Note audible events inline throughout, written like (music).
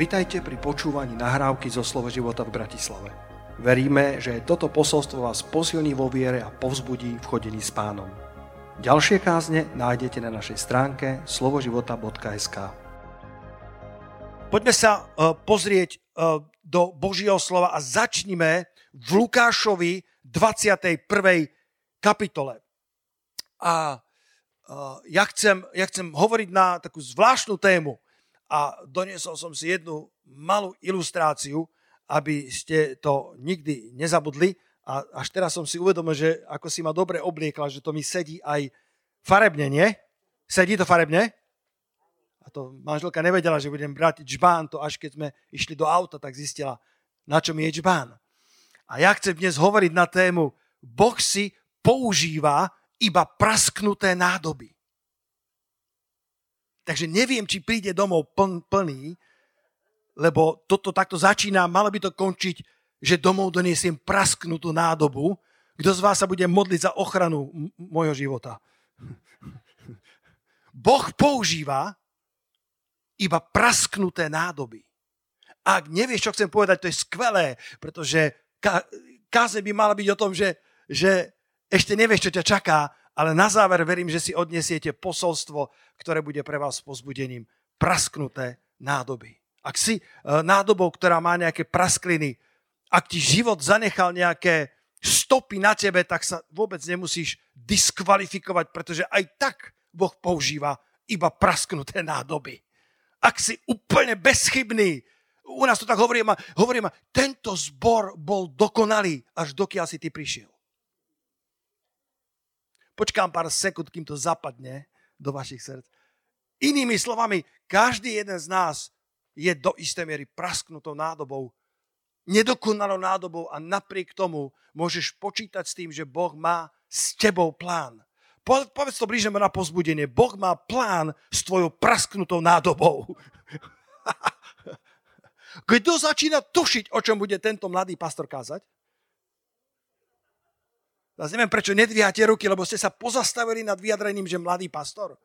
Vitajte pri počúvaní nahrávky zo Slovo života v Bratislave. Veríme, že toto posolstvo vás posilní vo viere a povzbudí v chodení s pánom. Ďalšie kázne nájdete na našej stránke slovoživota.sk Poďme sa uh, pozrieť uh, do Božieho slova a začnime v Lukášovi 21. kapitole. A uh, ja, chcem, ja chcem hovoriť na takú zvláštnu tému a doniesol som si jednu malú ilustráciu, aby ste to nikdy nezabudli. A až teraz som si uvedomil, že ako si ma dobre obliekla, že to mi sedí aj farebne, nie? Sedí to farebne? A to manželka nevedela, že budem brať džbán, to až keď sme išli do auta, tak zistila, na čom je džbán. A ja chcem dnes hovoriť na tému Boh si používa iba prasknuté nádoby. Takže neviem, či príde domov pln, plný, lebo toto takto začína, malo by to končiť, že domov doniesiem prasknutú nádobu. Kto z vás sa bude modliť za ochranu m- môjho života? Boh používa iba prasknuté nádoby. Ak nevieš, čo chcem povedať, to je skvelé, pretože káze by mala byť o tom, že, že ešte nevieš, čo ťa čaká, ale na záver verím, že si odnesiete posolstvo, ktoré bude pre vás pozbudením. Prasknuté nádoby. Ak si e, nádobou, ktorá má nejaké praskliny, ak ti život zanechal nejaké stopy na tebe, tak sa vôbec nemusíš diskvalifikovať, pretože aj tak Boh používa iba prasknuté nádoby. Ak si úplne bezchybný, u nás to tak hovoríme, hovoríme, tento zbor bol dokonalý, až dokiaľ si ty prišiel. Počkám pár sekúnd, kým to zapadne do vašich srdc. Inými slovami, každý jeden z nás je do istej miery prasknutou nádobou, nedokonalou nádobou a napriek tomu môžeš počítať s tým, že Boh má s tebou plán. Povedz to blížeme na pozbudenie. Boh má plán s tvojou prasknutou nádobou. (laughs) Kto začína tušiť, o čom bude tento mladý pastor kázať? Zase neviem, prečo nedvíhate ruky, lebo ste sa pozastavili nad vyjadrením, že mladý pastor.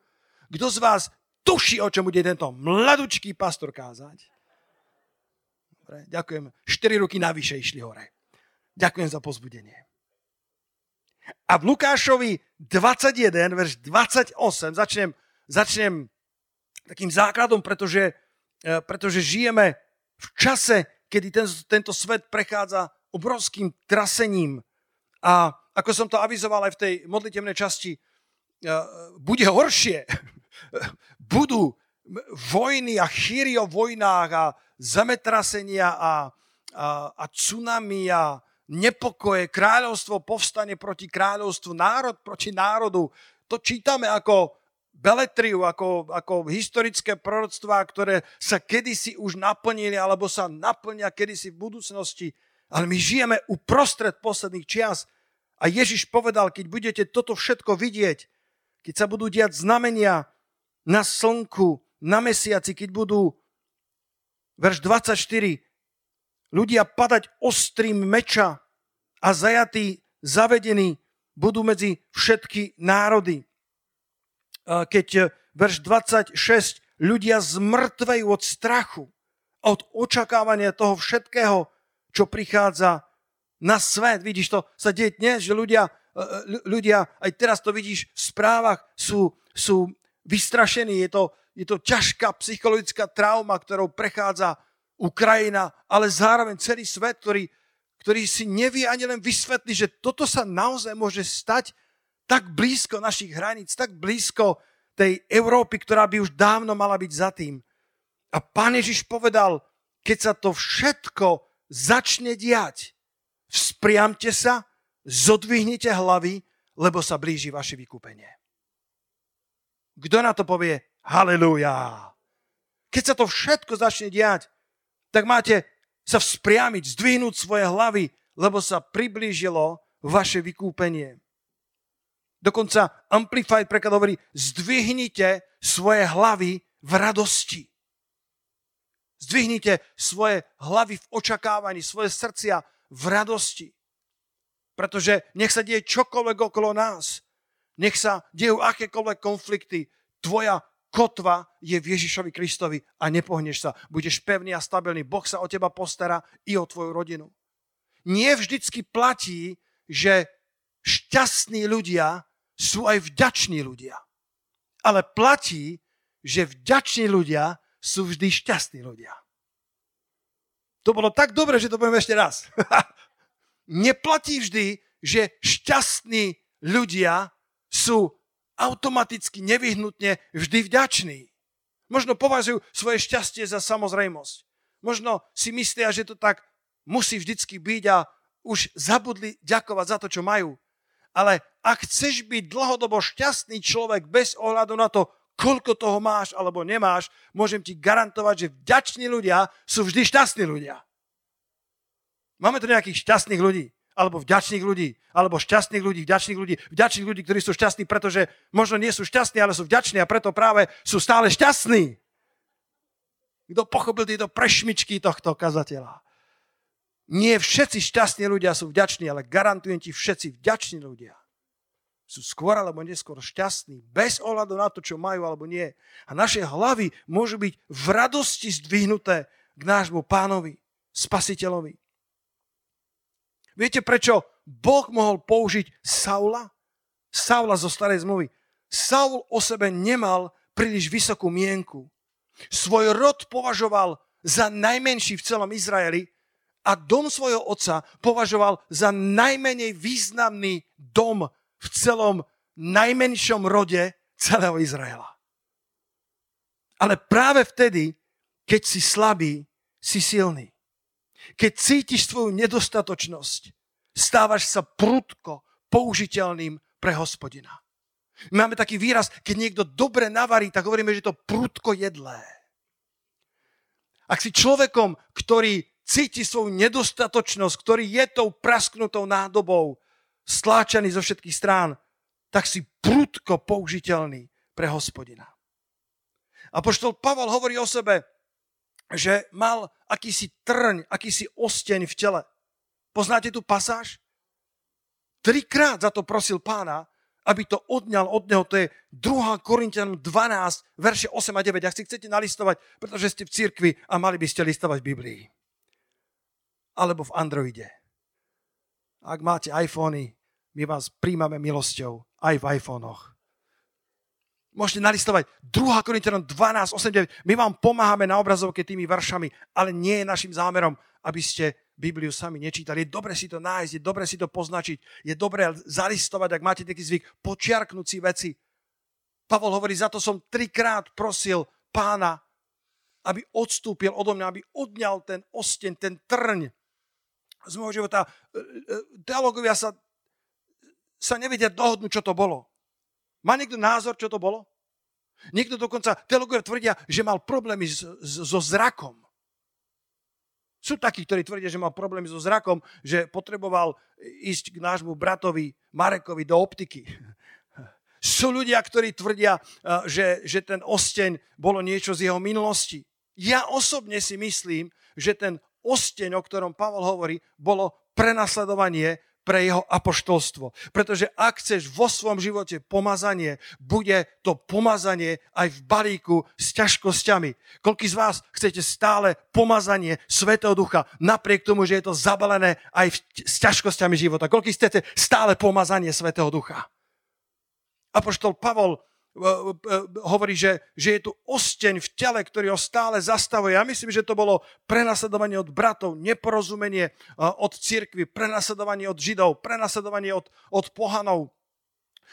Kto z vás tuší, o čom bude tento mladučký pastor kázať? Dobre, ďakujem. Štyri ruky navyše išli hore. Ďakujem za pozbudenie. A v Lukášovi 21, verš 28, začnem, začnem takým základom, pretože, e, pretože žijeme v čase, kedy ten, tento svet prechádza obrovským trasením a ako som to avizoval aj v tej modlitevnej časti, e, bude horšie. (laughs) Budú vojny a chýry o vojnách a zemetrasenia a, a, a tsunami a nepokoje, kráľovstvo povstane proti kráľovstvu, národ proti národu. To čítame ako beletriu, ako, ako historické proroctvá, ktoré sa kedysi už naplnili alebo sa naplnia kedysi v budúcnosti. Ale my žijeme uprostred posledných čias a Ježiš povedal, keď budete toto všetko vidieť, keď sa budú diať znamenia na slnku, na mesiaci, keď budú, verš 24, ľudia padať ostrým meča a zajatí, zavedení budú medzi všetky národy. Keď verš 26, ľudia zmrtvejú od strachu, od očakávania toho všetkého, čo prichádza na svet. Vidíš, to sa deje dnes, že ľudia, e, e, ľudia aj teraz to vidíš v správach, sú, sú vystrašení. Je to, je to ťažká psychologická trauma, ktorou prechádza Ukrajina, ale zároveň celý svet, ktorý, ktorý si nevie ani len vysvetliť, že toto sa naozaj môže stať tak blízko našich hraníc, tak blízko tej Európy, ktorá by už dávno mala byť za tým. A pán Ježiš povedal, keď sa to všetko začne diať, Vzpriamte sa, zodvihnite hlavy, lebo sa blíži vaše vykúpenie. Kto na to povie halleluja? Keď sa to všetko začne diať, tak máte sa vzpriamiť, zdvihnúť svoje hlavy, lebo sa priblížilo vaše vykúpenie. Dokonca Amplified preklad hovorí, zdvihnite svoje hlavy v radosti. Zdvihnite svoje hlavy v očakávaní, svoje srdcia v radosti. Pretože nech sa deje čokoľvek okolo nás, nech sa dejú akékoľvek konflikty, tvoja kotva je v Ježišovi Kristovi a nepohneš sa. Budeš pevný a stabilný. Boh sa o teba postará i o tvoju rodinu. Nie vždycky platí, že šťastní ľudia sú aj vďační ľudia. Ale platí, že vďační ľudia sú vždy šťastní ľudia. To bolo tak dobre, že to poviem ešte raz. (laughs) Neplatí vždy, že šťastní ľudia sú automaticky, nevyhnutne vždy vďační. Možno považujú svoje šťastie za samozrejmosť. Možno si myslia, že to tak musí vždycky byť a už zabudli ďakovať za to, čo majú. Ale ak chceš byť dlhodobo šťastný človek bez ohľadu na to, koľko toho máš alebo nemáš, môžem ti garantovať, že vďační ľudia sú vždy šťastní ľudia. Máme tu nejakých šťastných ľudí alebo vďačných ľudí, alebo šťastných ľudí, vďačných ľudí, vďačných ľudí, ktorí sú šťastní, pretože možno nie sú šťastní, ale sú vďační a preto práve sú stále šťastní. Kto pochopil tieto prešmičky tohto kazateľa? Nie všetci šťastní ľudia sú vďační, ale garantujem ti, všetci vďační ľudia sú skôr alebo neskôr šťastní, bez ohľadu na to, čo majú alebo nie. A naše hlavy môžu byť v radosti zdvihnuté k nášmu pánovi, spasiteľovi. Viete, prečo Boh mohol použiť Saula? Saula zo starej zmluvy. Saul o sebe nemal príliš vysokú mienku. Svoj rod považoval za najmenší v celom Izraeli a dom svojho otca považoval za najmenej významný dom v celom najmenšom rode celého Izraela. Ale práve vtedy, keď si slabý, si silný. Keď cítiš svoju nedostatočnosť, stávaš sa prudko použiteľným pre hospodina. My máme taký výraz, keď niekto dobre navarí, tak hovoríme, že je to prudko jedlé. Ak si človekom, ktorý cíti svoju nedostatočnosť, ktorý je tou prasknutou nádobou, stláčaný zo všetkých strán, tak si prudko použiteľný pre hospodina. A poštol Pavel hovorí o sebe, že mal akýsi trň, akýsi osteň v tele. Poznáte tú pasáž? Trikrát za to prosil pána, aby to odňal od neho. To je 2. Korintian 12, verše 8 a 9. Ak si chcete nalistovať, pretože ste v cirkvi a mali by ste listovať v Biblii. Alebo v Androide. Ak máte iPhony, my vás príjmame milosťou aj v iPhonech môžete nalistovať 2. Korintianom 12, 8, 9. My vám pomáhame na obrazovke tými veršami, ale nie je našim zámerom, aby ste Bibliu sami nečítali. Je dobre si to nájsť, je dobre si to poznačiť, je dobre zalistovať, ak máte taký zvyk, počiarknúť si veci. Pavol hovorí, za to som trikrát prosil pána, aby odstúpil odo mňa, aby odňal ten osteň, ten trň z môjho života. E, e, teológovia sa, sa nevedia dohodnúť, čo to bolo. Má niekto názor, čo to bolo? Niekto dokonca, teológovia tvrdia, že mal problémy so zrakom. Sú takí, ktorí tvrdia, že mal problémy so zrakom, že potreboval ísť k nášmu bratovi Marekovi do optiky. (laughs) Sú ľudia, ktorí tvrdia, že, že ten osteň bolo niečo z jeho minulosti. Ja osobne si myslím, že ten osteň, o ktorom Pavol hovorí, bolo prenasledovanie pre jeho apoštolstvo. Pretože ak chceš vo svojom živote pomazanie, bude to pomazanie aj v balíku s ťažkosťami. Koľký z vás chcete stále pomazanie Svetého Ducha, napriek tomu, že je to zabalené aj v, s ťažkosťami života. Koľký chcete stále pomazanie Svetého Ducha? Apoštol Pavol hovorí, že, že je tu osteň v tele, ktorý ho stále zastavuje. Ja myslím, že to bolo prenasledovanie od bratov, neporozumenie od cirkvy, prenasledovanie od židov, prenasledovanie od, od pohanov.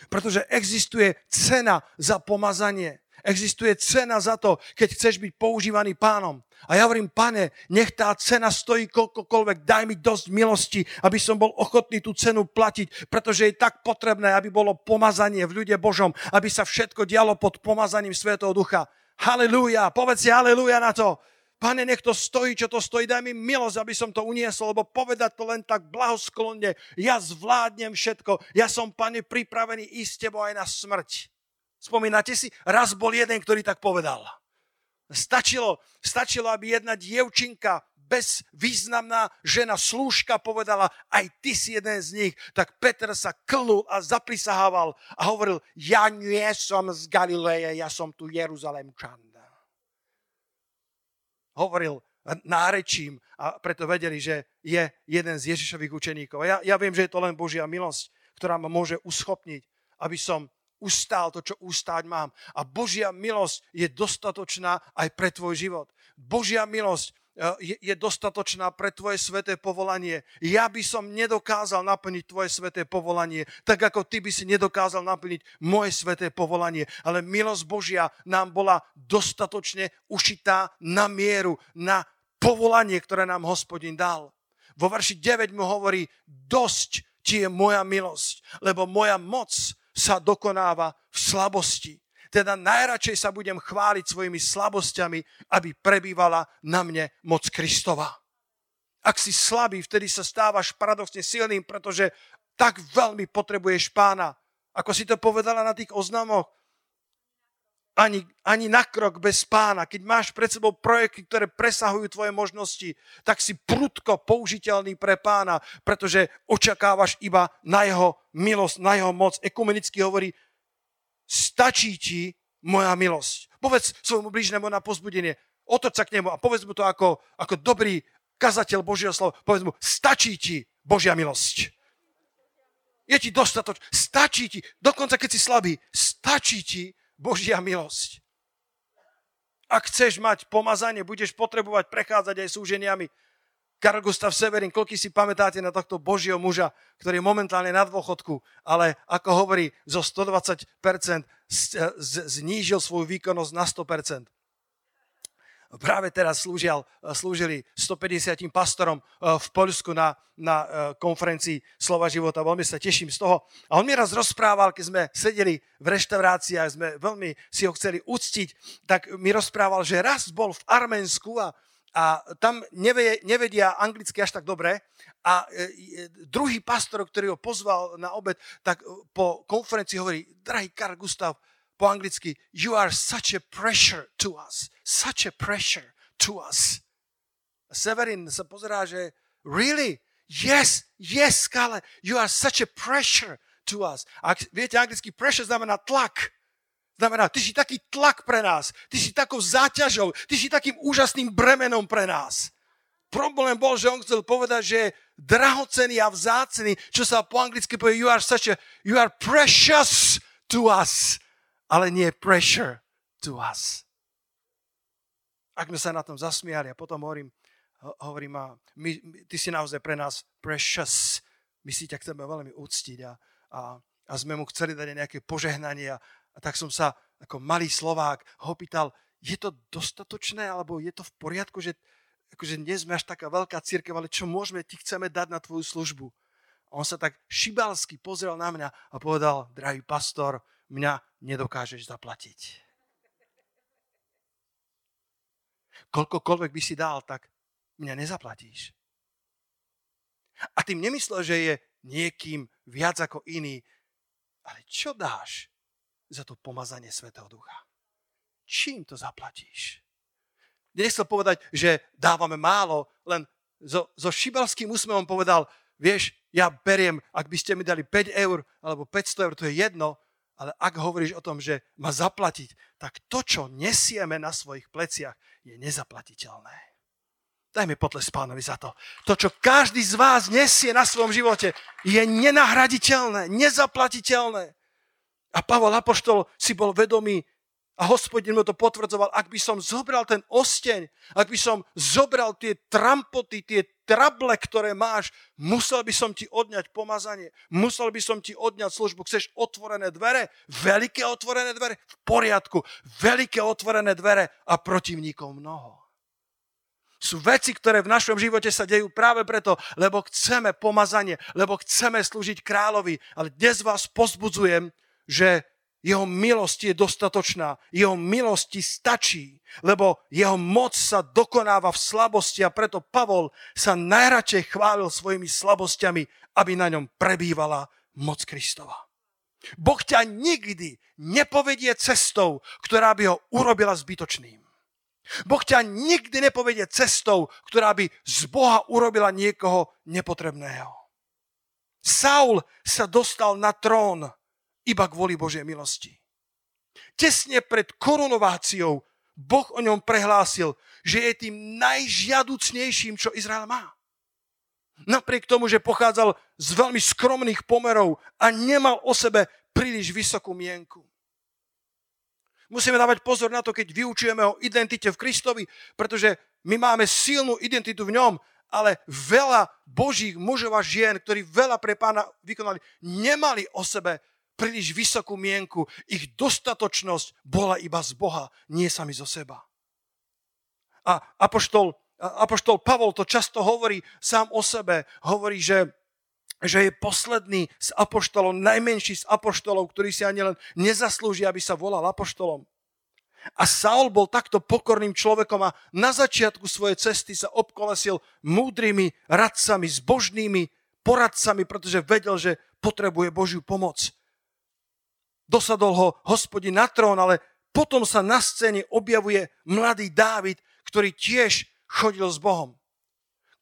Pretože existuje cena za pomazanie. Existuje cena za to, keď chceš byť používaný pánom. A ja hovorím, pane, nech tá cena stojí koľkokoľvek, daj mi dosť milosti, aby som bol ochotný tú cenu platiť, pretože je tak potrebné, aby bolo pomazanie v ľude Božom, aby sa všetko dialo pod pomazaním Svetého Ducha. Halelúja, povedz si halelúja na to. Pane, nech to stojí, čo to stojí, daj mi milosť, aby som to uniesol, lebo povedať to len tak blahosklonne, ja zvládnem všetko, ja som, pane, pripravený ísť s tebou aj na smrť. Spomínate si? Raz bol jeden, ktorý tak povedal. stačilo, stačilo, aby jedna dievčinka bezvýznamná žena slúžka povedala, aj ty si jeden z nich, tak Peter sa klnul a zaprisahával a hovoril, ja nie som z Galileje, ja som tu Jeruzalemčan. Hovoril nárečím a preto vedeli, že je jeden z Ježišových učeníkov. A ja, ja viem, že je to len Božia milosť, ktorá ma môže uschopniť, aby som ustál to, čo ustáť mám. A Božia milosť je dostatočná aj pre tvoj život. Božia milosť je, je dostatočná pre tvoje sveté povolanie. Ja by som nedokázal naplniť tvoje sveté povolanie, tak ako ty by si nedokázal naplniť moje sveté povolanie. Ale milosť Božia nám bola dostatočne ušitá na mieru, na povolanie, ktoré nám hospodin dal. Vo verši 9 mu hovorí, dosť ti je moja milosť, lebo moja moc sa dokonáva v slabosti. Teda najradšej sa budem chváliť svojimi slabosťami, aby prebývala na mne moc Kristova. Ak si slabý, vtedy sa stávaš paradoxne silným, pretože tak veľmi potrebuješ pána. Ako si to povedala na tých oznamoch, ani, ani na krok bez pána. Keď máš pred sebou projekty, ktoré presahujú tvoje možnosti, tak si prudko použiteľný pre pána, pretože očakávaš iba na jeho milosť, na jeho moc. Ekumenicky hovorí, stačí ti moja milosť. Povedz svojmu blížnemu na pozbudenie, otoč sa k nemu a povedz mu to ako, ako dobrý kazateľ Božieho slova. Povedz mu, stačí ti Božia milosť. Je ti dostatoč, stačí ti, dokonca keď si slabý, stačí ti Božia milosť. Ak chceš mať pomazanie, budeš potrebovať prechádzať aj súženiami. Karl Gustav Severin, koľko si pamätáte na tohto Božieho muža, ktorý je momentálne na dôchodku, ale ako hovorí, zo 120% znížil svoju výkonnosť na 100% práve teraz slúžil, slúžili 150 pastorom eh, v Poľsku na, na eh, konferencii Slova života. Veľmi sa teším z toho. A on mi raz rozprával, keď sme sedeli v reštaurácii a sme veľmi si ho chceli uctiť, tak mi rozprával, že raz bol v Arménsku a a tam nevie, nevedia anglicky až tak dobre a e, druhý pastor, ktorý ho pozval na obed, tak po konferencii hovorí, drahý Karl Gustav, po anglicky, you are such a pressure to us, such a pressure to us. Severin sa pozerá, že really? Yes, yes, Skale, you are such a pressure to us. A viete, anglicky pressure znamená tlak. Znamená, ty si taký tlak pre nás, ty si takou záťažou, ty si takým úžasným bremenom pre nás. Problém bol, že on chcel povedať, že je drahocený a vzácný, čo sa po anglicky povie, you are such a, you are precious to us, ale nie pressure to us. Ak sme sa na tom zasmiali a potom hovorím, hovorím, a my, ty si naozaj pre nás precious, my si ťa chceme veľmi úctiť a, a, a sme mu chceli dať nejaké požehnanie a, a tak som sa ako malý Slovák ho pýtal, je to dostatočné, alebo je to v poriadku, že akože nie sme až taká veľká církev, ale čo môžeme, ti chceme dať na tvoju službu. A on sa tak šibalsky pozrel na mňa a povedal, drahý pastor, mňa nedokážeš zaplatiť. Koľkokoľvek by si dal, tak mňa nezaplatíš. A tým nemyslel, že je niekým viac ako iný, ale čo dáš za to pomazanie Svetého Ducha. Čím to zaplatíš? Nechcel povedať, že dávame málo, len so, so šibalským úsmevom povedal, vieš, ja beriem, ak by ste mi dali 5 eur alebo 500 eur, to je jedno, ale ak hovoríš o tom, že ma zaplatiť, tak to, čo nesieme na svojich pleciach, je nezaplatiteľné. Dajme potles pánovi za to. To, čo každý z vás nesie na svojom živote, je nenahraditeľné, nezaplatiteľné. A Pavol Apoštol si bol vedomý a hospodin mu to potvrdzoval, ak by som zobral ten osteň, ak by som zobral tie trampoty, tie trable, ktoré máš, musel by som ti odňať pomazanie, musel by som ti odňať službu. Chceš otvorené dvere? Veľké otvorené dvere? V poriadku. Veľké otvorené dvere a protivníkov mnoho. Sú veci, ktoré v našom živote sa dejú práve preto, lebo chceme pomazanie, lebo chceme slúžiť kráľovi. Ale dnes vás pozbudzujem, že jeho milosť je dostatočná, jeho milosť ti stačí, lebo jeho moc sa dokonáva v slabosti a preto Pavol sa najradšej chválil svojimi slabosťami, aby na ňom prebývala moc Kristova. Boh ťa nikdy nepovedie cestou, ktorá by ho urobila zbytočným. Boh ťa nikdy nepovedie cestou, ktorá by z Boha urobila niekoho nepotrebného. Saul sa dostal na trón iba kvôli Božej milosti. Tesne pred korunováciou Boh o ňom prehlásil, že je tým najžiaducnejším, čo Izrael má. Napriek tomu, že pochádzal z veľmi skromných pomerov a nemal o sebe príliš vysokú mienku. Musíme dávať pozor na to, keď vyučujeme o identite v Kristovi, pretože my máme silnú identitu v ňom, ale veľa božích mužov a žien, ktorí veľa pre pána vykonali, nemali o sebe príliš vysokú mienku. Ich dostatočnosť bola iba z Boha, nie sami zo seba. A apoštol, apoštol Pavol to často hovorí sám o sebe. Hovorí, že že je posledný z apoštolov, najmenší z apoštolov, ktorý si ani len nezaslúži, aby sa volal apoštolom. A Saul bol takto pokorným človekom a na začiatku svojej cesty sa obkolesil múdrymi radcami, zbožnými poradcami, pretože vedel, že potrebuje Božiu pomoc. Dosadol ho hospodin na trón, ale potom sa na scéne objavuje mladý Dávid, ktorý tiež chodil s Bohom.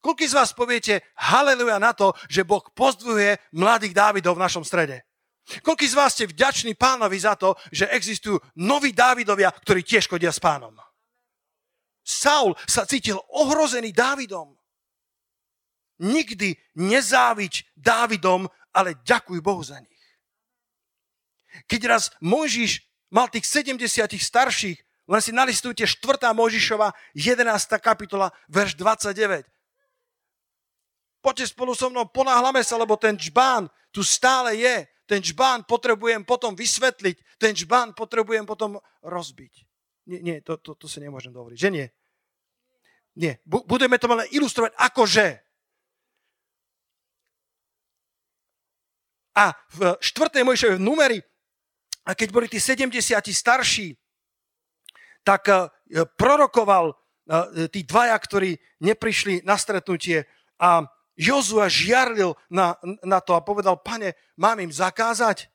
Koľko z vás poviete haleluja na to, že Boh pozdvuje mladých Dávidov v našom strede? Koľko z vás ste vďační pánovi za to, že existujú noví Dávidovia, ktorí tiež chodia s pánom? Saul sa cítil ohrozený Dávidom. Nikdy nezávič Dávidom, ale ďakuj Bohu za nich. Keď raz Mojžiš mal tých 70 starších, len si nalistujte 4. Mojžišova, 11. kapitola, verš 29 poďte spolu so mnou, ponáhlame sa, lebo ten čbán tu stále je. Ten čbán potrebujem potom vysvetliť, ten čbán potrebujem potom rozbiť. Nie, nie to, to, to si nemôžem dovoliť, že nie? Nie, budeme to len ilustrovať akože. A v 4. Mojšovej v numeri, a keď boli tí 70 starší, tak eh, prorokoval eh, tí dvaja, ktorí neprišli na stretnutie a Jozua žiarlil na, na to a povedal, pane, mám im zakázať?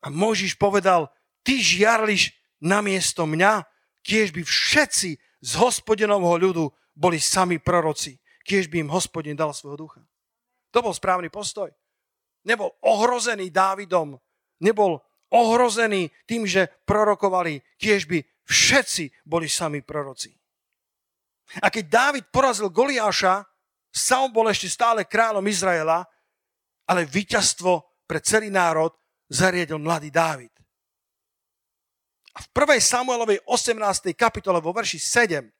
A Možiš povedal, ty žiarliš namiesto mňa, kiež by všetci z hospodinovho ľudu boli sami proroci, kiež by im hospodin dal svojho ducha. To bol správny postoj. Nebol ohrozený Dávidom, nebol ohrozený tým, že prorokovali, kiež by všetci boli sami proroci. A keď Dávid porazil Goliáša, Saul bol ešte stále kráľom Izraela, ale víťazstvo pre celý národ zariadil mladý Dávid. A v 1. Samuelovej 18. kapitole vo verši 7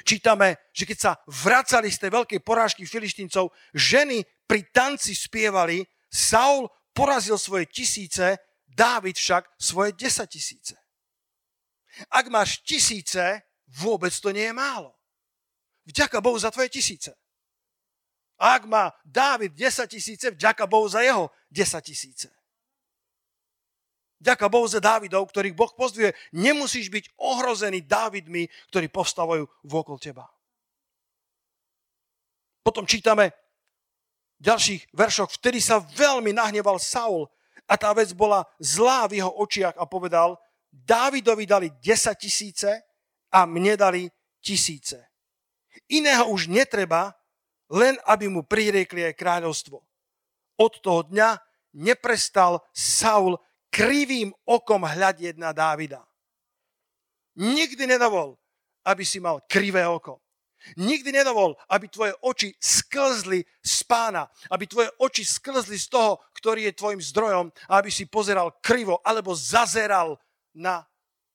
čítame, že keď sa vracali z tej veľkej porážky filištíncov, ženy pri tanci spievali, Saul porazil svoje tisíce, Dávid však svoje desatisíce. Ak máš tisíce, vôbec to nie je málo. Vďaka Bohu za tvoje tisíce. Ak má Dávid 10 tisíce, vďaka Bohu za jeho 10 tisíce. Vďaka Bohu za Dávidov, ktorých Boh pozdvuje. Nemusíš byť ohrozený Dávidmi, ktorí povstavajú vôkol teba. Potom čítame ďalších veršoch, vtedy sa veľmi nahneval Saul a tá vec bola zlá v jeho očiach a povedal, Dávidovi dali 10 tisíce a mne dali tisíce. Iného už netreba, len aby mu pririekli aj kráľovstvo. Od toho dňa neprestal Saul krivým okom hľadieť na Dávida. Nikdy nedovol, aby si mal krivé oko. Nikdy nedovol, aby tvoje oči sklzli z pána, aby tvoje oči sklzli z toho, ktorý je tvojim zdrojom a aby si pozeral krivo alebo zazeral na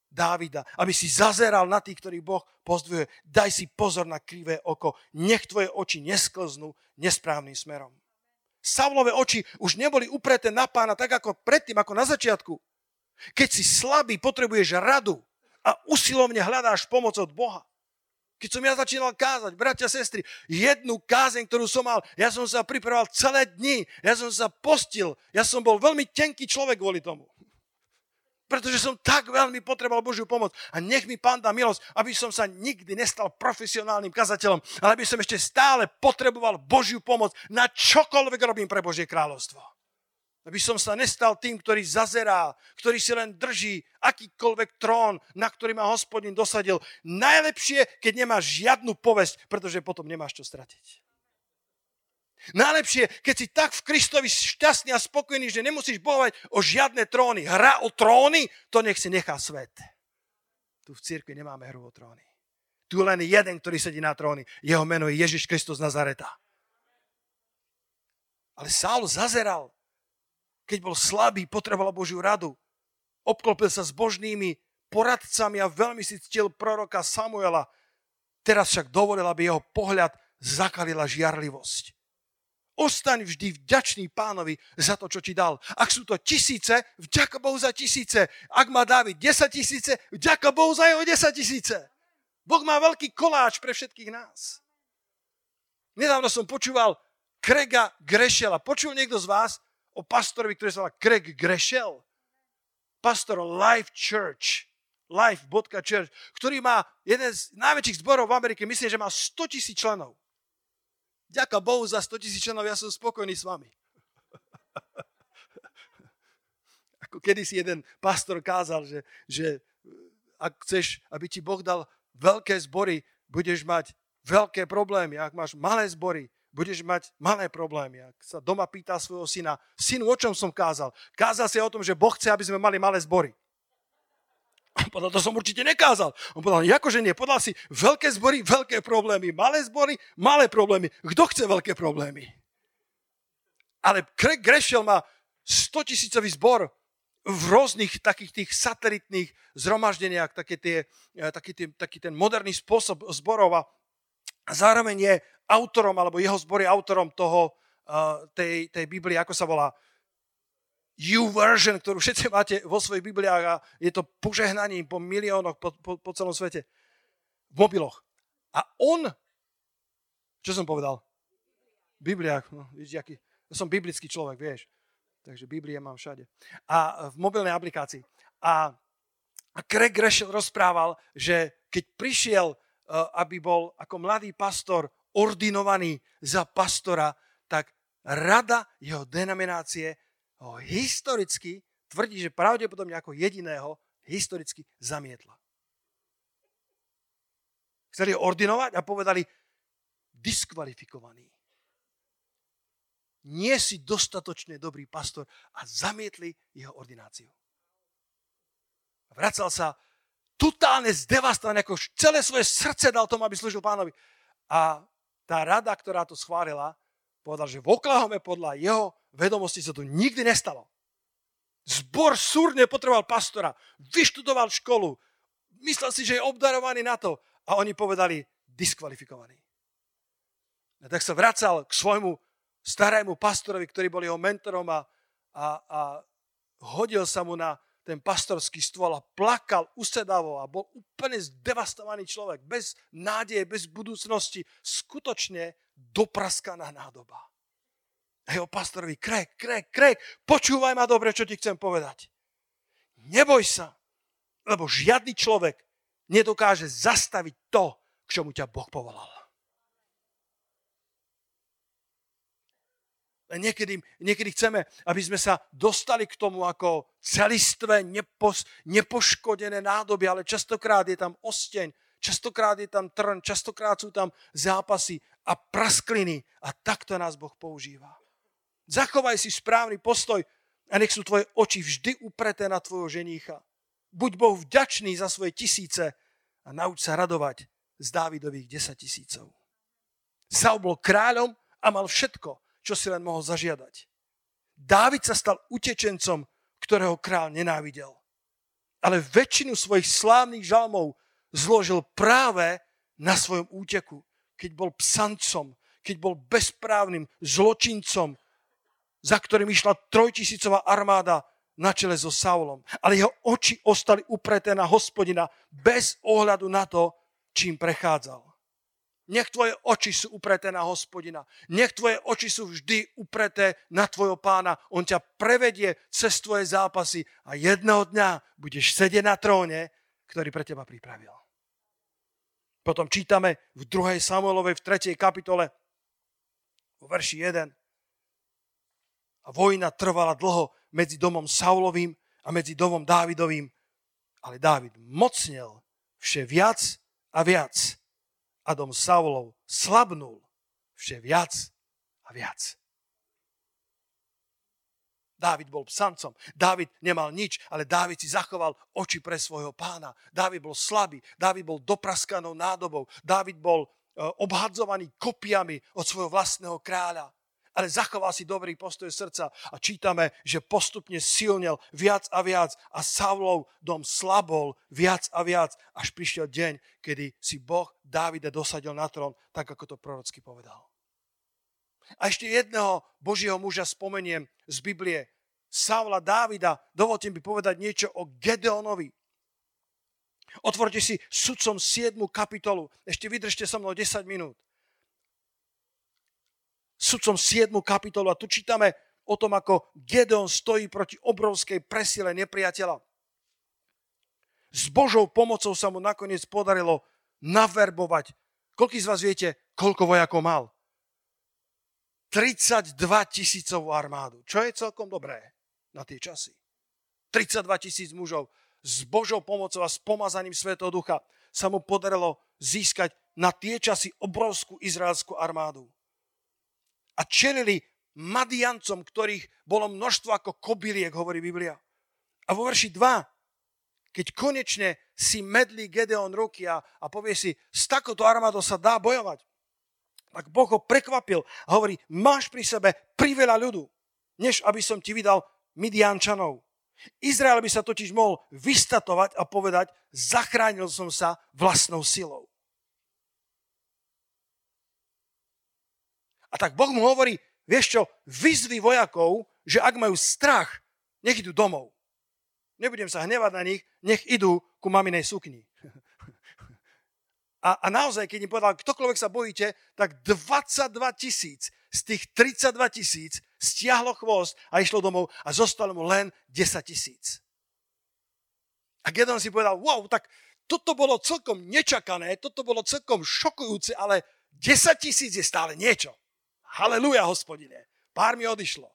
Dávida, aby si zazeral na tých, ktorých Boh pozdvuje. Daj si pozor na krivé oko. Nech tvoje oči nesklznú nesprávnym smerom. Saulové oči už neboli upreté na pána tak ako predtým, ako na začiatku. Keď si slabý, potrebuješ radu a usilovne hľadáš pomoc od Boha. Keď som ja začínal kázať, bratia, sestry, jednu kázeň, ktorú som mal, ja som sa pripravoval celé dni, ja som sa postil, ja som bol veľmi tenký človek kvôli tomu pretože som tak veľmi potreboval Božiu pomoc. A nech mi Pán dá milosť, aby som sa nikdy nestal profesionálnym kazateľom, ale aby som ešte stále potreboval Božiu pomoc na čokoľvek robím pre Božie kráľovstvo. Aby som sa nestal tým, ktorý zazerá, ktorý si len drží akýkoľvek trón, na ktorý ma hospodin dosadil. Najlepšie, keď nemáš žiadnu povesť, pretože potom nemáš čo stratiť. Najlepšie, keď si tak v Kristovi šťastný a spokojný, že nemusíš bohovať o žiadne tróny. Hra o tróny, to nech si nechá svet. Tu v cirkvi nemáme hru o tróny. Tu len jeden, ktorý sedí na tróny. Jeho meno je Ježiš Kristus Nazareta. Ale Saul zazeral. Keď bol slabý, potreboval Božiu radu. Obklopil sa s božnými poradcami a veľmi si ctil proroka Samuela. Teraz však dovolil, aby jeho pohľad zakalila žiarlivosť. Ostaň vždy vďačný pánovi za to, čo ti dal. Ak sú to tisíce, vďaka Bohu za tisíce. Ak má Dávid 10 tisíce, vďaka Bohu za jeho 10 tisíce. Boh má veľký koláč pre všetkých nás. Nedávno som počúval Krega Grešela. Počul niekto z vás o pastorovi, ktorý sa volá Craig Grešel? Pastor Life Church. Life.church, ktorý má jeden z najväčších zborov v Amerike, myslím, že má 100 tisíc členov. Ďaká Bohu za 100 tisíc členov, ja som spokojný s vami. (laughs) Ako kedysi jeden pastor kázal, že, že ak chceš, aby ti Boh dal veľké zbory, budeš mať veľké problémy. Ak máš malé zbory, budeš mať malé problémy. Ak sa doma pýta svojho syna, synu, o čom som kázal? Kázal si o tom, že Boh chce, aby sme mali malé zbory. On povedal, to som určite nekázal. On povedal, akože nie, povedal si, veľké zbory, veľké problémy, malé zbory, malé problémy. Kto chce veľké problémy? Ale Craig Greshel má 100 tisícový zbor v rôznych takých tých satelitných zhromaždeniach, také tie, eh, taký, tý, taký ten moderný spôsob zborov a zároveň je autorom, alebo jeho zbor je autorom toho, uh, tej, tej Biblie, ako sa volá, version, ktorú všetci (laughs) máte vo svojich Bibliách a je to požehnaním po miliónoch po, po, po celom svete. V mobiloch. A on, čo som povedal? Bibliách, no, vidíš, aký, ja som biblický človek, vieš. Takže Biblie mám všade. A v mobilnej aplikácii. A, a Craig Greshel rozprával, že keď prišiel, aby bol ako mladý pastor ordinovaný za pastora, tak rada jeho denominácie ho historicky tvrdí, že pravdepodobne ako jediného historicky zamietla. Chceli ho ordinovať a povedali, diskvalifikovaný. Nie si dostatočne dobrý pastor a zamietli jeho ordináciu. Vracal sa totálne zdevastovaný, ako celé svoje srdce dal tomu, aby slúžil pánovi. A tá rada, ktorá to schválila, povedal, že v Oklahome podľa jeho vedomosti sa to nikdy nestalo. Zbor súrne potreboval pastora, vyštudoval školu, myslel si, že je obdarovaný na to a oni povedali diskvalifikovaný. A tak sa vracal k svojmu starému pastorovi, ktorý bol jeho mentorom a, a, a hodil sa mu na ten pastorský stôl a plakal usedavo a bol úplne zdevastovaný človek, bez nádeje, bez budúcnosti, skutočne dopraskaná nádoba. A jeho pastorovi, krek, krek, krek, počúvaj ma dobre, čo ti chcem povedať. Neboj sa, lebo žiadny človek nedokáže zastaviť to, k čomu ťa Boh povolal. Niekedy, niekedy chceme, aby sme sa dostali k tomu ako celistvé, nepos, nepoškodené nádoby, ale častokrát je tam osteň, častokrát je tam trn, častokrát sú tam zápasy a praskliny a takto nás Boh používa. Zachovaj si správny postoj a nech sú tvoje oči vždy upreté na tvojho ženícha. Buď Bohu vďačný za svoje tisíce a nauč sa radovať z Dávidových 10 tisícov. Saul bol kráľom a mal všetko, čo si len mohol zažiadať. Dávid sa stal utečencom, ktorého král nenávidel. Ale väčšinu svojich slávnych žalmov zložil práve na svojom úteku, keď bol psancom, keď bol bezprávnym zločincom, za ktorým išla trojtisícová armáda na čele so Saulom. Ale jeho oči ostali upreté na hospodina bez ohľadu na to, čím prechádzal. Nech tvoje oči sú upreté na hospodina. Nech tvoje oči sú vždy upreté na tvojho pána. On ťa prevedie cez tvoje zápasy a jedného dňa budeš sedieť na tróne, ktorý pre teba pripravil. Potom čítame v 2. Samuelovej v 3. kapitole, v verši 1. A vojna trvala dlho medzi domom Saulovým a medzi domom Dávidovým. Ale Dávid mocnel vše viac a viac. A dom Saulov slabnul vše viac a viac. Dávid bol psancom. Dávid nemal nič, ale Dávid si zachoval oči pre svojho pána. Dávid bol slabý. Dávid bol dopraskanou nádobou. Dávid bol e, obhadzovaný kopiami od svojho vlastného kráľa. Ale zachoval si dobrý postoj srdca a čítame, že postupne silnel viac a viac a Saulov dom slabol viac a viac, až prišiel deň, kedy si Boh Dávida dosadil na trón, tak ako to prorocky povedal. A ešte jedného Božieho muža spomeniem z Biblie. Saula Dávida. Dovolte mi povedať niečo o Gedeonovi. Otvorte si sudcom 7. kapitolu. Ešte vydržte so mnou 10 minút. Sudcom 7. kapitolu. A tu čítame o tom, ako Gedeon stojí proti obrovskej presile nepriateľa. S Božou pomocou sa mu nakoniec podarilo naverbovať. Koľký z vás viete, koľko vojakov mal? 32 tisícovú armádu, čo je celkom dobré na tie časy. 32 tisíc mužov s Božou pomocou a s pomazaním Svetého Ducha sa mu podarilo získať na tie časy obrovskú izraelskú armádu. A čelili Madiancom, ktorých bolo množstvo ako kobyliek, hovorí Biblia. A vo verši 2, keď konečne si medlí Gedeon ruky a, a povie si, s takouto armádou sa dá bojovať, tak Boh ho prekvapil a hovorí, máš pri sebe priveľa ľudu, než aby som ti vydal Midiančanov. Izrael by sa totiž mohol vystatovať a povedať, zachránil som sa vlastnou silou. A tak Boh mu hovorí, vieš čo, vyzvi vojakov, že ak majú strach, nech idú domov. Nebudem sa hnevať na nich, nech idú ku maminej sukni. A, a naozaj, keď im povedal, ktokoľvek sa bojíte, tak 22 tisíc z tých 32 tisíc stiahlo chvost a išlo domov a zostalo mu len 10 tisíc. A Gedon si povedal, wow, tak toto bolo celkom nečakané, toto bolo celkom šokujúce, ale 10 tisíc je stále niečo. Haleluja, hospodine. Pár mi odišlo.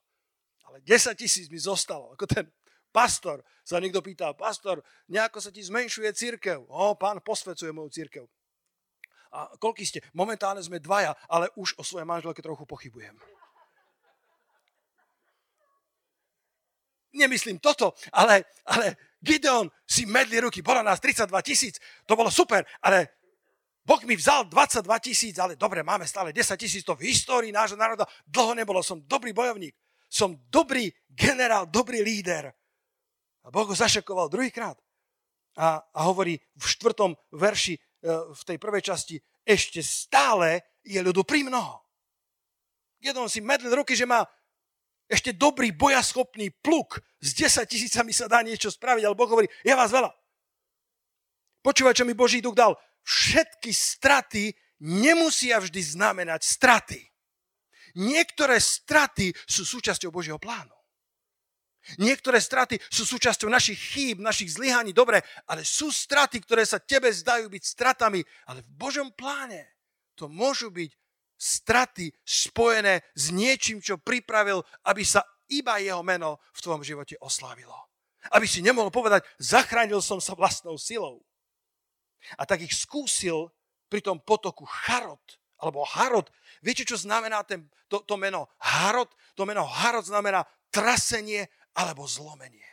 Ale 10 tisíc mi zostalo. Ako ten pastor sa niekto pýtal, pastor, nejako sa ti zmenšuje církev. O, pán posvecuje moju církev. A koľký ste? Momentálne sme dvaja, ale už o svojej manželke trochu pochybujem. Nemyslím toto, ale, ale Gideon si medli ruky, bolo nás 32 tisíc, to bolo super, ale Boh mi vzal 22 tisíc, ale dobre, máme stále 10 tisíc, to v histórii nášho národa dlho nebolo. Som dobrý bojovník, som dobrý generál, dobrý líder. A Boh ho zašakoval druhýkrát. A, a hovorí v štvrtom verši E, v tej prvej časti, ešte stále je ľudu pri mnoho. Jednom si medlil ruky, že má ešte dobrý, bojaschopný pluk. S 10 tisícami sa dá niečo spraviť, ale Boh hovorí, ja vás veľa. Počúvaj, čo mi Boží duch dal. Všetky straty nemusia vždy znamenať straty. Niektoré straty sú súčasťou Božieho plánu. Niektoré straty sú súčasťou našich chýb, našich zlyhaní, dobre, ale sú straty, ktoré sa tebe zdajú byť stratami, ale v Božom pláne to môžu byť straty spojené s niečím, čo pripravil, aby sa iba jeho meno v tvojom živote oslávilo. Aby si nemohol povedať, zachránil som sa vlastnou silou. A tak ich skúsil pri tom potoku Charot, alebo Harod. Viete, čo znamená ten, to, to meno Harod? To meno Harod znamená trasenie alebo zlomenie.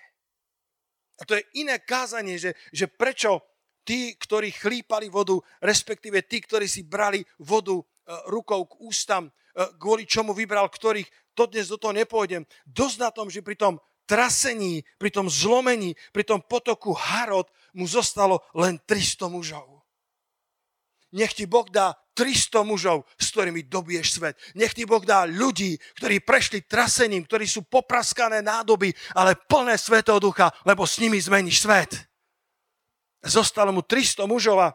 A to je iné kázanie, že, že prečo tí, ktorí chlípali vodu, respektíve tí, ktorí si brali vodu e, rukou k ústam, e, kvôli čomu vybral ktorých, to dnes do toho nepôjdem. Dosť na tom, že pri tom trasení, pri tom zlomení, pri tom potoku Harod mu zostalo len 300 mužov. Nech ti Boh dá 300 mužov, s ktorými dobiješ svet. Nech ti Boh dá ľudí, ktorí prešli trasením, ktorí sú popraskané nádoby, ale plné Svetého Ducha, lebo s nimi zmeníš svet. Zostalo mu 300 mužov a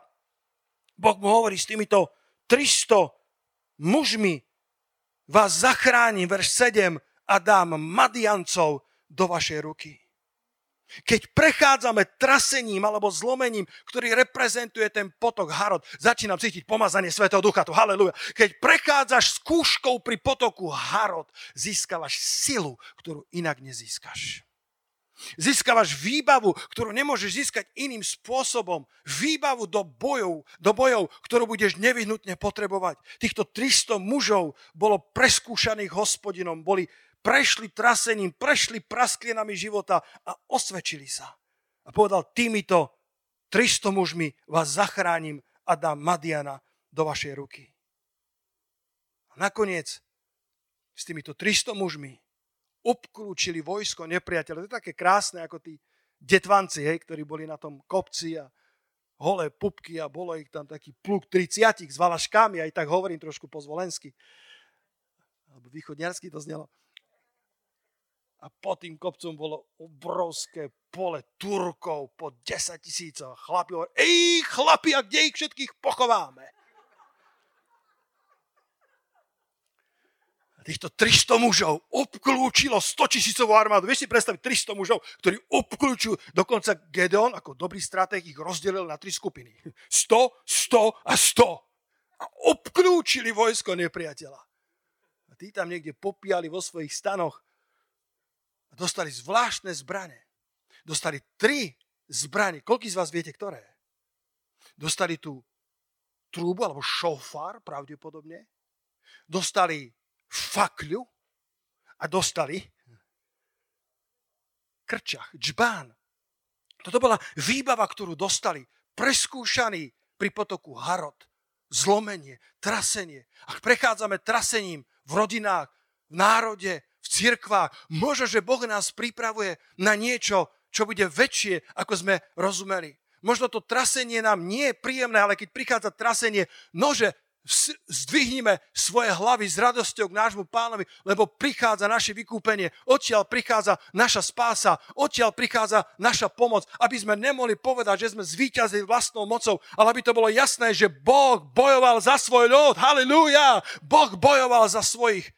Boh mu hovorí s týmito 300 mužmi vás zachránim, verš 7, a dám Madiancov do vašej ruky. Keď prechádzame trasením alebo zlomením, ktorý reprezentuje ten potok Harod, začínam cítiť pomazanie Svetého Ducha, tu haleluja. Keď prechádzaš skúškou pri potoku Harod, získavaš silu, ktorú inak nezískaš. Získavaš výbavu, ktorú nemôžeš získať iným spôsobom. Výbavu do bojov, do bojov, ktorú budeš nevyhnutne potrebovať. Týchto 300 mužov bolo preskúšaných hospodinom, boli prešli trasením, prešli prasklinami života a osvedčili sa. A povedal, týmito 300 mužmi vás zachránim a dám Madiana do vašej ruky. A nakoniec s týmito 300 mužmi obklúčili vojsko nepriateľa. To je také krásne, ako tí detvanci, hej, ktorí boli na tom kopci a holé pupky a bolo ich tam taký pluk 30 s valaškami, aj tak hovorím trošku po zvolensky. Alebo východňarsky to znelo a pod tým kopcom bolo obrovské pole Turkov po 10 tisícoch. Chlapi hovorí, ej chlapi, a kde ich všetkých pochováme? A týchto 300 mužov obklúčilo 100 tisícovú armádu. Vieš si predstaviť 300 mužov, ktorí obklúčujú, dokonca Gedeon, ako dobrý stratég, ich rozdelil na tri skupiny. 100, 100 a 100. A obklúčili vojsko nepriateľa. A tí tam niekde popíjali vo svojich stanoch a dostali zvláštne zbrane. Dostali tri zbrane. Koľký z vás viete, ktoré? Dostali tú trúbu alebo šofár pravdepodobne. Dostali fakľu a dostali krčach, džbán. Toto bola výbava, ktorú dostali. Preskúšaní pri potoku Harod. Zlomenie, trasenie. Ak prechádzame trasením v rodinách, v národe, v cirkvách. Možno, že Boh nás pripravuje na niečo, čo bude väčšie, ako sme rozumeli. Možno to trasenie nám nie je príjemné, ale keď prichádza trasenie, nože zdvihnime svoje hlavy s radosťou k nášmu pánovi, lebo prichádza naše vykúpenie, odtiaľ prichádza naša spása, odtiaľ prichádza naša pomoc, aby sme nemohli povedať, že sme zvíťazili vlastnou mocou, ale aby to bolo jasné, že Boh bojoval za svoj ľud, halleluja, Boh bojoval za svojich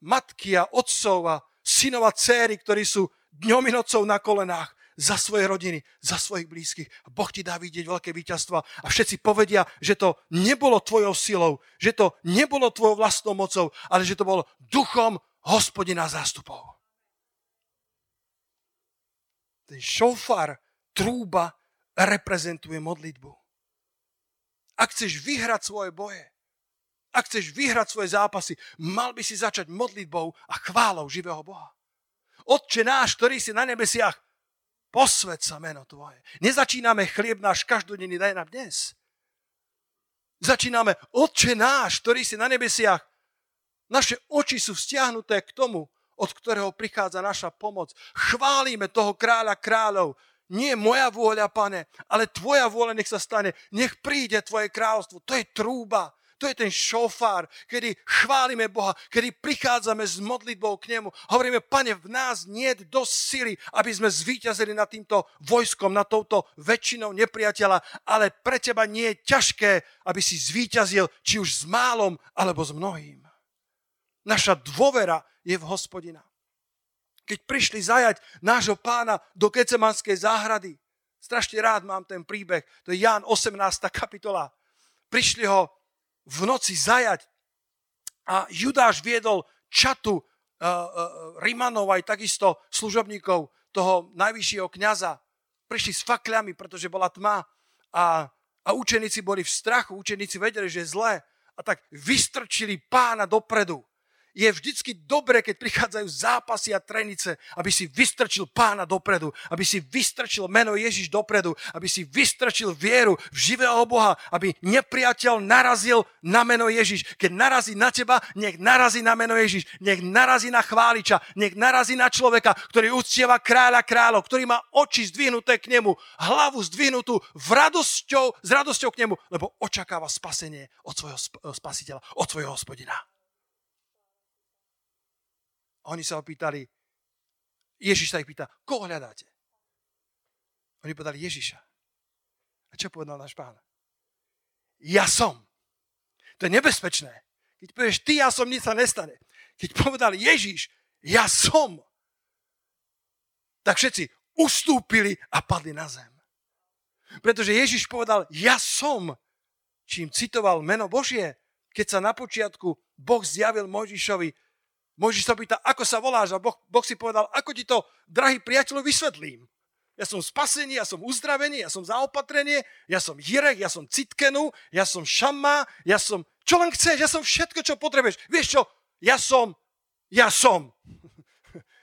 matky a otcov a synov a céry, ktorí sú dňom i nocou na kolenách za svoje rodiny, za svojich blízkych. A Boh ti dá vidieť veľké víťazstva a všetci povedia, že to nebolo tvojou silou, že to nebolo tvojou vlastnou mocou, ale že to bolo duchom hospodina zástupov. Ten šofar, trúba reprezentuje modlitbu. Ak chceš vyhrať svoje boje, ak chceš vyhrať svoje zápasy, mal by si začať modlitbou a chválou živého Boha. Otče náš, ktorý si na nebesiach, posved sa meno Tvoje. Nezačíname chlieb náš každodenný, daj nám dnes. Začíname, Otče náš, ktorý si na nebesiach, naše oči sú vzťahnuté k tomu, od ktorého prichádza naša pomoc. Chválime toho kráľa kráľov. Nie moja vôľa, pane, ale tvoja vôľa nech sa stane. Nech príde tvoje kráľovstvo. To je trúba. To je ten šofár, kedy chválime Boha, kedy prichádzame s modlitbou k Nemu. Hovoríme, pane, v nás nie je dosť sily, aby sme zvíťazili nad týmto vojskom, nad touto väčšinou nepriateľa, ale pre teba nie je ťažké, aby si zvíťazil či už s málom, alebo s mnohým. Naša dôvera je v hospodina. Keď prišli zajať nášho pána do Kecemanskej záhrady, strašne rád mám ten príbeh, to je Ján 18. kapitola. Prišli ho v noci zajať. A Judáš viedol čatu uh, uh, Rimanov aj takisto služobníkov toho najvyššieho kniaza. Prišli s fakľami, pretože bola tma a, a učeníci boli v strachu, učeníci vedeli, že je zlé a tak vystrčili pána dopredu je vždycky dobré, keď prichádzajú zápasy a trenice, aby si vystrčil pána dopredu, aby si vystrčil meno Ježiš dopredu, aby si vystrčil vieru v živého Boha, aby nepriateľ narazil na meno Ježiš. Keď narazí na teba, nech narazí na meno Ježiš, nech narazí na chváliča, nech narazí na človeka, ktorý uctieva kráľa kráľov, ktorý má oči zdvihnuté k nemu, hlavu zdvihnutú v radosťou, s radosťou k nemu, lebo očakáva spasenie od svojho spasiteľa, od svojho hospodina. Oni sa opýtali, Ježiš sa ich pýta, koho hľadáte? Oni povedali Ježiša. A čo povedal náš pán? Ja som. To je nebezpečné. Keď povieš ty, ja som, nič sa nestane. Keď povedal Ježiš, ja som, tak všetci ustúpili a padli na zem. Pretože Ježiš povedal, ja som, čím citoval meno Božie, keď sa na počiatku Boh zjavil Mojžišovi. Mojžiš sa pýta, ako sa voláš? A boh, boh si povedal, ako ti to, drahý priateľ, vysvetlím. Ja som spasený, ja som uzdravený, ja som zaopatrenie, ja som Jirek, ja som Citkenu, ja som Šamma, ja som, čo len chceš, ja som všetko, čo potrebuješ. Vieš čo, ja som, ja som. (laughs)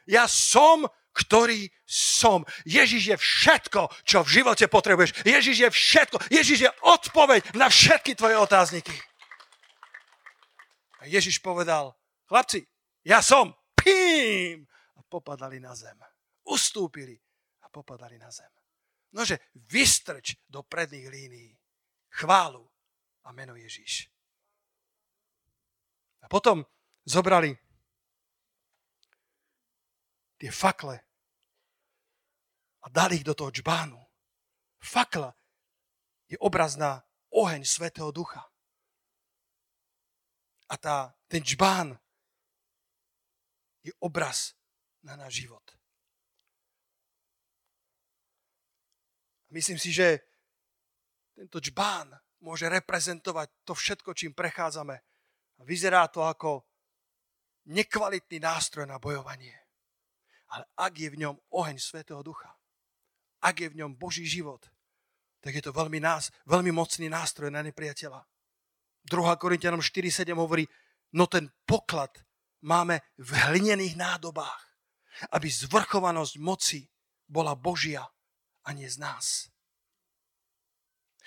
Ja som, ktorý som. Ježiš je všetko, čo v živote potrebuješ. Ježiš je všetko. Ježiš je odpoveď na všetky tvoje otázniky. A Ježiš povedal, chlapci, ja som. Pím! A popadali na zem. Ustúpili a popadali na zem. Nože vystrč do predných línií chválu a meno Ježíš. A potom zobrali tie fakle a dali ich do toho džbánu. Fakla je obraz na oheň Svetého Ducha. A tá, ten džbán je obraz na náš život. Myslím si, že tento džbán môže reprezentovať to všetko, čím prechádzame. A vyzerá to ako nekvalitný nástroj na bojovanie. Ale ak je v ňom oheň Svetého Ducha, ak je v ňom Boží život, tak je to veľmi, nás, veľmi mocný nástroj na nepriateľa. 2. Korintianom 4.7 hovorí, no ten poklad máme v hlinených nádobách, aby zvrchovanosť moci bola Božia a nie z nás.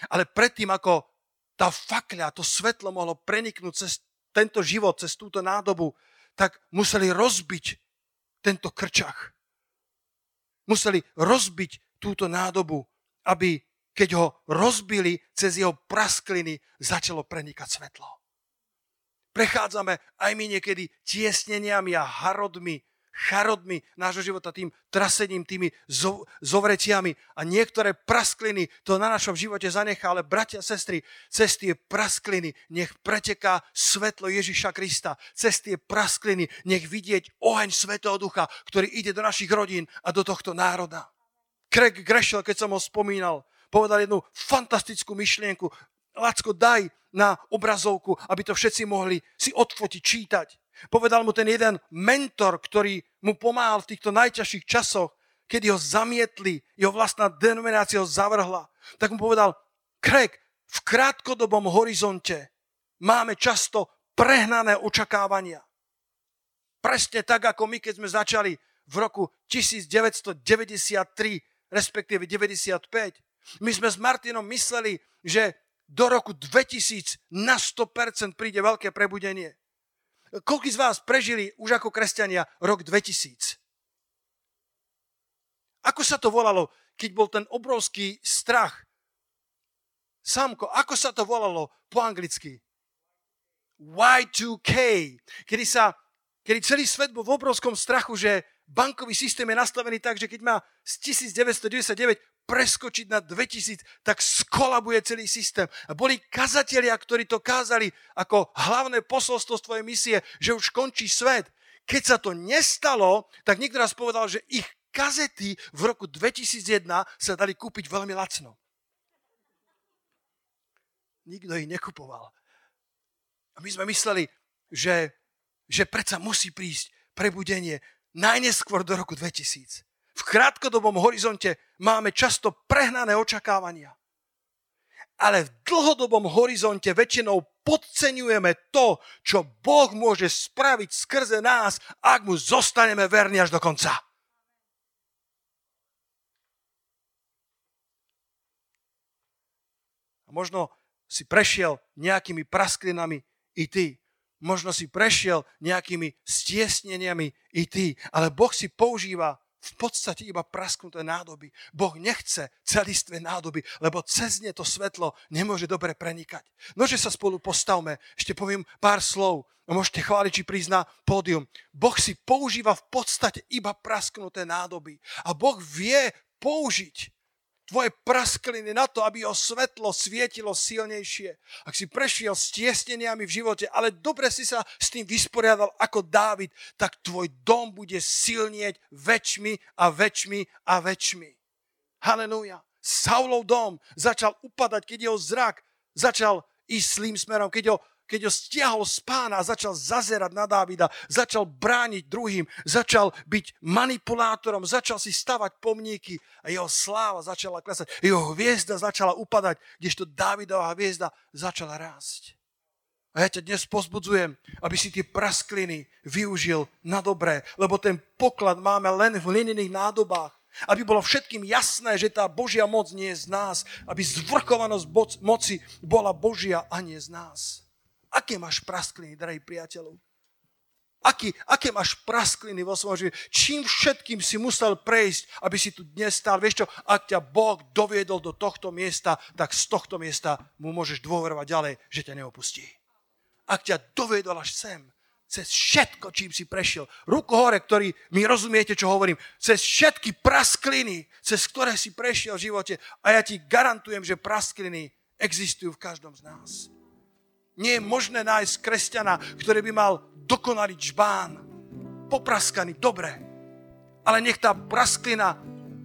Ale predtým, ako tá fakľa, to svetlo mohlo preniknúť cez tento život, cez túto nádobu, tak museli rozbiť tento krčach. Museli rozbiť túto nádobu, aby keď ho rozbili cez jeho praskliny, začalo prenikať svetlo. Prechádzame aj my niekedy tiesneniami a harodmi charodmi nášho života, tým trasením, tými zovretiami a niektoré praskliny to na našom živote zanechá, ale bratia sestry, cez tie praskliny nech preteká svetlo Ježiša Krista, cez tie praskliny nech vidieť oheň Svetého Ducha, ktorý ide do našich rodín a do tohto národa. Craig Greshel, keď som ho spomínal, povedal jednu fantastickú myšlienku. Lacko, daj na obrazovku, aby to všetci mohli si odfotiť, čítať. Povedal mu ten jeden mentor, ktorý mu pomáhal v týchto najťažších časoch, kedy ho zamietli, jeho vlastná denominácia ho zavrhla. Tak mu povedal, Craig, v krátkodobom horizonte máme často prehnané očakávania. Presne tak, ako my, keď sme začali v roku 1993, respektíve 95. My sme s Martinom mysleli, že do roku 2000 na 100% príde veľké prebudenie. Koľko z vás prežili už ako kresťania rok 2000? Ako sa to volalo, keď bol ten obrovský strach? Sámko, ako sa to volalo po anglicky? Y2K. Kedy, sa, kedy celý svet bol v obrovskom strachu, že bankový systém je nastavený tak, že keď má z 1999 preskočiť na 2000, tak skolabuje celý systém. A boli kazatelia, ktorí to kázali ako hlavné posolstvo z tvojej misie, že už končí svet. Keď sa to nestalo, tak niekto raz povedal, že ich kazety v roku 2001 sa dali kúpiť veľmi lacno. Nikto ich nekupoval. A my sme mysleli, že, že predsa musí prísť prebudenie najneskôr do roku 2000 v krátkodobom horizonte máme často prehnané očakávania. Ale v dlhodobom horizonte väčšinou podceňujeme to, čo Boh môže spraviť skrze nás, ak mu zostaneme verní až do konca. A možno si prešiel nejakými prasklinami i ty. Možno si prešiel nejakými stiesneniami i ty. Ale Boh si používa v podstate iba prasknuté nádoby. Boh nechce celistvé nádoby, lebo cez ne to svetlo nemôže dobre prenikať. Nože sa spolu postavme, ešte poviem pár slov a môžete chváliť či prísť na pódium. Boh si používa v podstate iba prasknuté nádoby a Boh vie použiť tvoje praskliny na to, aby jeho svetlo svietilo silnejšie. Ak si prešiel s tiesneniami v živote, ale dobre si sa s tým vysporiadal ako Dávid, tak tvoj dom bude silnieť väčšmi a väčšmi a väčšmi. Halelúja. Saulov dom začal upadať, keď jeho zrak začal ísť zlým smerom, keď ho keď ho stiahol z pána a začal zazerať na Dávida, začal brániť druhým, začal byť manipulátorom, začal si stavať pomníky a jeho sláva začala klesať, jeho hviezda začala upadať, kdežto Dávidová hviezda začala rásť. A ja ťa dnes pozbudzujem, aby si tie praskliny využil na dobré, lebo ten poklad máme len v hlinených nádobách. Aby bolo všetkým jasné, že tá Božia moc nie je z nás. Aby zvrchovanosť moci bola Božia a nie z nás. Aké máš praskliny, drahí priateľov? Aký, aké máš praskliny vo svojom živote? Čím všetkým si musel prejsť, aby si tu dnes stál? Vieš čo, ak ťa Boh doviedol do tohto miesta, tak z tohto miesta mu môžeš dôverovať ďalej, že ťa neopustí. Ak ťa doviedol až sem, cez všetko, čím si prešiel. Ruku hore, ktorí mi rozumiete, čo hovorím. Cez všetky praskliny, cez ktoré si prešiel v živote. A ja ti garantujem, že praskliny existujú v každom z nás. Nie je možné nájsť kresťana, ktorý by mal dokonalý čbán, popraskaný, dobre. Ale nech tá prasklina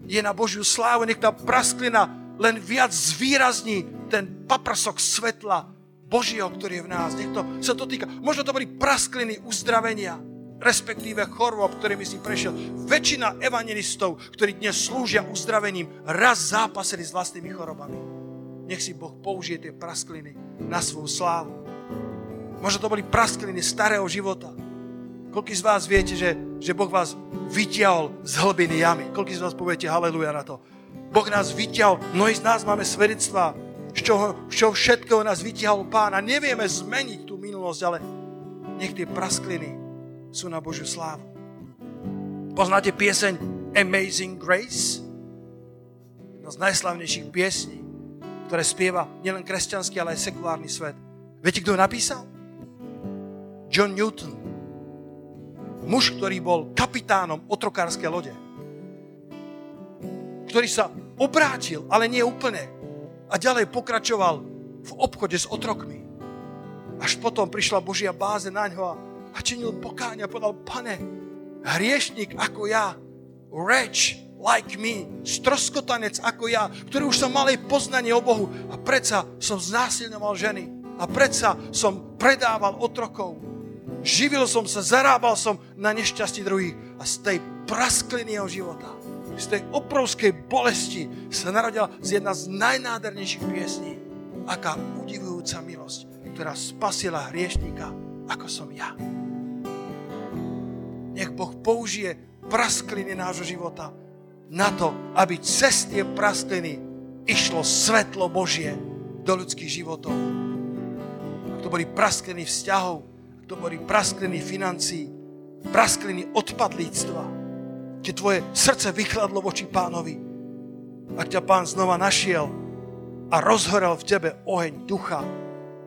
je na Božiu slávu, nech tá prasklina len viac zvýrazní ten paprsok svetla Božieho, ktorý je v nás. Nech to sa to týka. Možno to boli praskliny uzdravenia, respektíve chorôb, ktorými si prešiel. Väčšina evangelistov, ktorí dnes slúžia uzdravením, raz zápasili s vlastnými chorobami. Nech si Boh použije tie praskliny na svoju slávu. Možno to boli praskliny starého života. Koľko z vás viete, že, že Boh vás vyťahol z hlbiny jamy? Koľko z vás poviete haleluja na to? Boh nás vyťahol, mnohí z nás máme svedectvá, z čoho, z čoho všetkého nás vyťahol Pán a nevieme zmeniť tú minulosť, ale nech tie praskliny sú na Božiu slávu. Poznáte pieseň Amazing Grace? Jedna z najslavnejších piesní, ktoré spieva nielen kresťanský, ale aj sekulárny svet. Viete, kto ho napísal? John Newton, muž, ktorý bol kapitánom otrokárskej lode, ktorý sa obrátil, ale nie úplne, a ďalej pokračoval v obchode s otrokmi. Až potom prišla Božia báze na ňo a, činil pokáň a povedal, pane, hriešnik ako ja, reč like me, stroskotanec ako ja, ktorý už som mal aj poznanie o Bohu a predsa som znásilňoval ženy a predsa som predával otrokov Živil som sa, zarábal som na nešťastí druhých a z tej praskliny jeho života, z tej obrovskej bolesti sa narodila z jedna z najnádhernejších piesní. Aká udivujúca milosť, ktorá spasila hriešníka, ako som ja. Nech Boh použije praskliny nášho života na to, aby cez tie praskliny išlo svetlo Božie do ľudských životov. Ak to boli praskliny vzťahov, to boli praskliny financí, praskliny odpadlíctva, keď tvoje srdce vychladlo voči pánovi. Ak ťa pán znova našiel a rozhorel v tebe oheň ducha,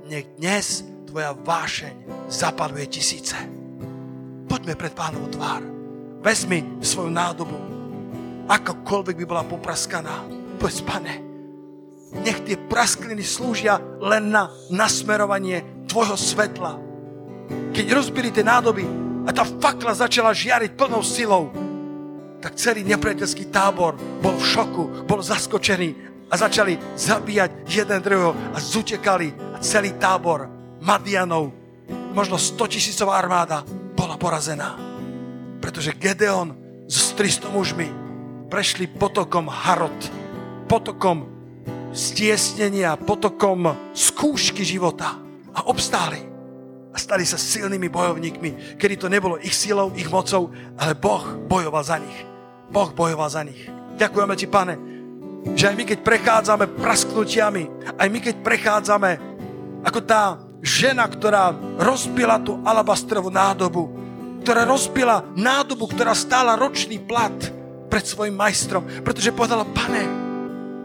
nech dnes tvoja vášeň zapaduje tisíce. Poďme pred pánovu tvár. Vezmi svoju nádobu, akokoľvek by bola popraskaná. Povedz, pane, nech tie praskliny slúžia len na nasmerovanie tvojho svetla keď rozbili tie nádoby a tá fakla začala žiariť plnou silou, tak celý nepriateľský tábor bol v šoku, bol zaskočený a začali zabíjať jeden druhého a zutekali a celý tábor Madianov, možno 100 tisícová armáda, bola porazená. Pretože Gedeon s 300 mužmi prešli potokom Harod, potokom stiesnenia, potokom skúšky života a obstáli a stali sa silnými bojovníkmi, kedy to nebolo ich silou, ich mocou, ale Boh bojoval za nich. Boh bojoval za nich. Ďakujeme ti, pane, že aj my, keď prechádzame prasknutiami, aj my, keď prechádzame ako tá žena, ktorá rozbila tú alabastrovú nádobu, ktorá rozbila nádobu, ktorá stála ročný plat pred svojim majstrom, pretože povedala, pane,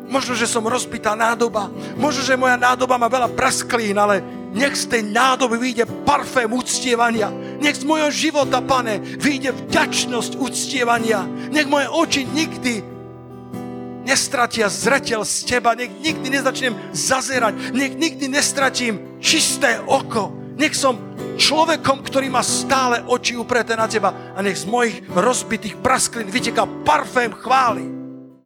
Možno, že som rozbitá nádoba. Možno, že moja nádoba má veľa prasklín, ale nech z tej nádoby vyjde parfém uctievania. Nech z mojho života, pane, vyjde vďačnosť uctievania. Nech moje oči nikdy nestratia zretel z teba, nech nikdy nezačnem zazerať, nech nikdy nestratím čisté oko, nech som človekom, ktorý má stále oči upreté na teba a nech z mojich rozbitých prasklín vyteká parfém chvály.